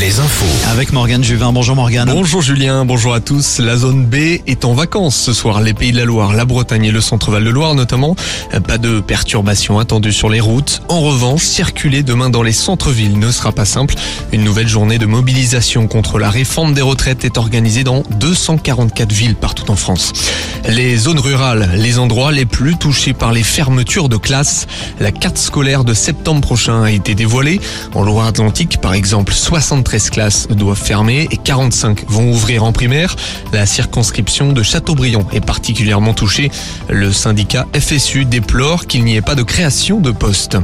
les infos. Avec Morgane Juvin. Bonjour Morgane. Bonjour Julien, bonjour à tous. La zone B est en vacances ce soir. Les Pays de la Loire, la Bretagne et le centre-val de Loire notamment. Pas de perturbations attendues sur les routes. En revanche, circuler demain dans les centres-villes ne sera pas simple. Une nouvelle journée de mobilisation contre la réforme des retraites est organisée dans 244 villes partout en France. Les zones rurales, les endroits les plus touchés par les fermetures de classes. La carte scolaire de septembre prochain a été dévoilée. En Loire-Atlantique, par exemple, 73 classes doivent fermer et 45 vont ouvrir en primaire. La circonscription de Châteaubriand est particulièrement touchée. Le syndicat FSU déplore qu'il n'y ait pas de création de postes.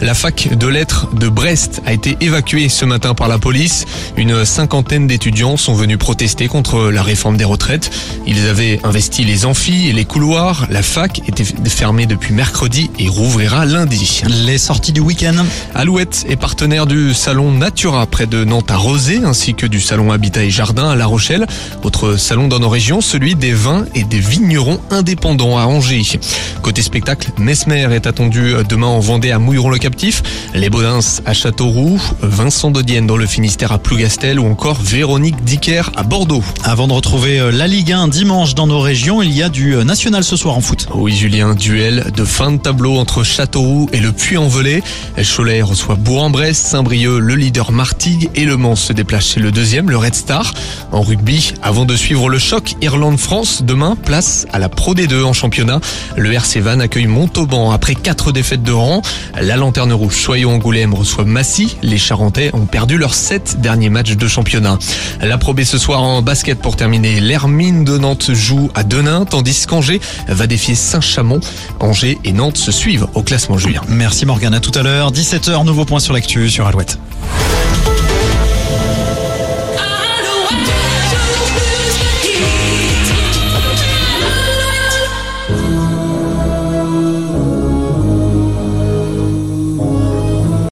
La fac de lettres de Brest a été évacuée ce matin par la police. Une cinquantaine d'étudiants sont venus protester contre la réforme des retraites. Ils avaient investi les amphis et les couloirs. La fac était fermée depuis mercredi et rouvrira lundi. Les sorties du week-end. Alouette est partenaire du salon Natura près de Nantes à Rosé ainsi que du salon Habitat et Jardin à La Rochelle. Autre salon dans nos régions, celui des vins et des vignerons indépendants à Angers. Côté spectacle, Mesmer est attendu demain en Vendée à Mouilleron-le-Captif, les Baudins à Châteauroux, Vincent Dodienne dans le Finistère à Plougastel ou encore Véronique Dicker à Bordeaux. Avant de retrouver euh, la Ligue 1 dimanche dans nos régions, il y a du euh, national ce soir en foot. Oui Julien, duel de fin de tableau entre Châteauroux et le Puy-en-Velay. Cholet reçoit Bourg-en-Bresse, Saint-Brieuc, le leader Martigues et Le Mans se déplace chez le deuxième, le Red Star. En rugby, avant de suivre le choc Irlande-France, demain, place à la Pro D2 en championnat. Le RC Van accueille Montauban après quatre défaites de rang. La Lanterne Rouge Soyons-Angoulême reçoit Massy. Les Charentais ont perdu leurs sept derniers matchs de championnat. La Pro ce soir en basket pour terminer. L'Hermine de Nantes joue à Denain, tandis qu'Angers va défier Saint-Chamond. Angers et Nantes se suivent au classement julien. Merci Morgane, à tout à l'heure. 17h, nouveau point sur l'actu sur Alouette.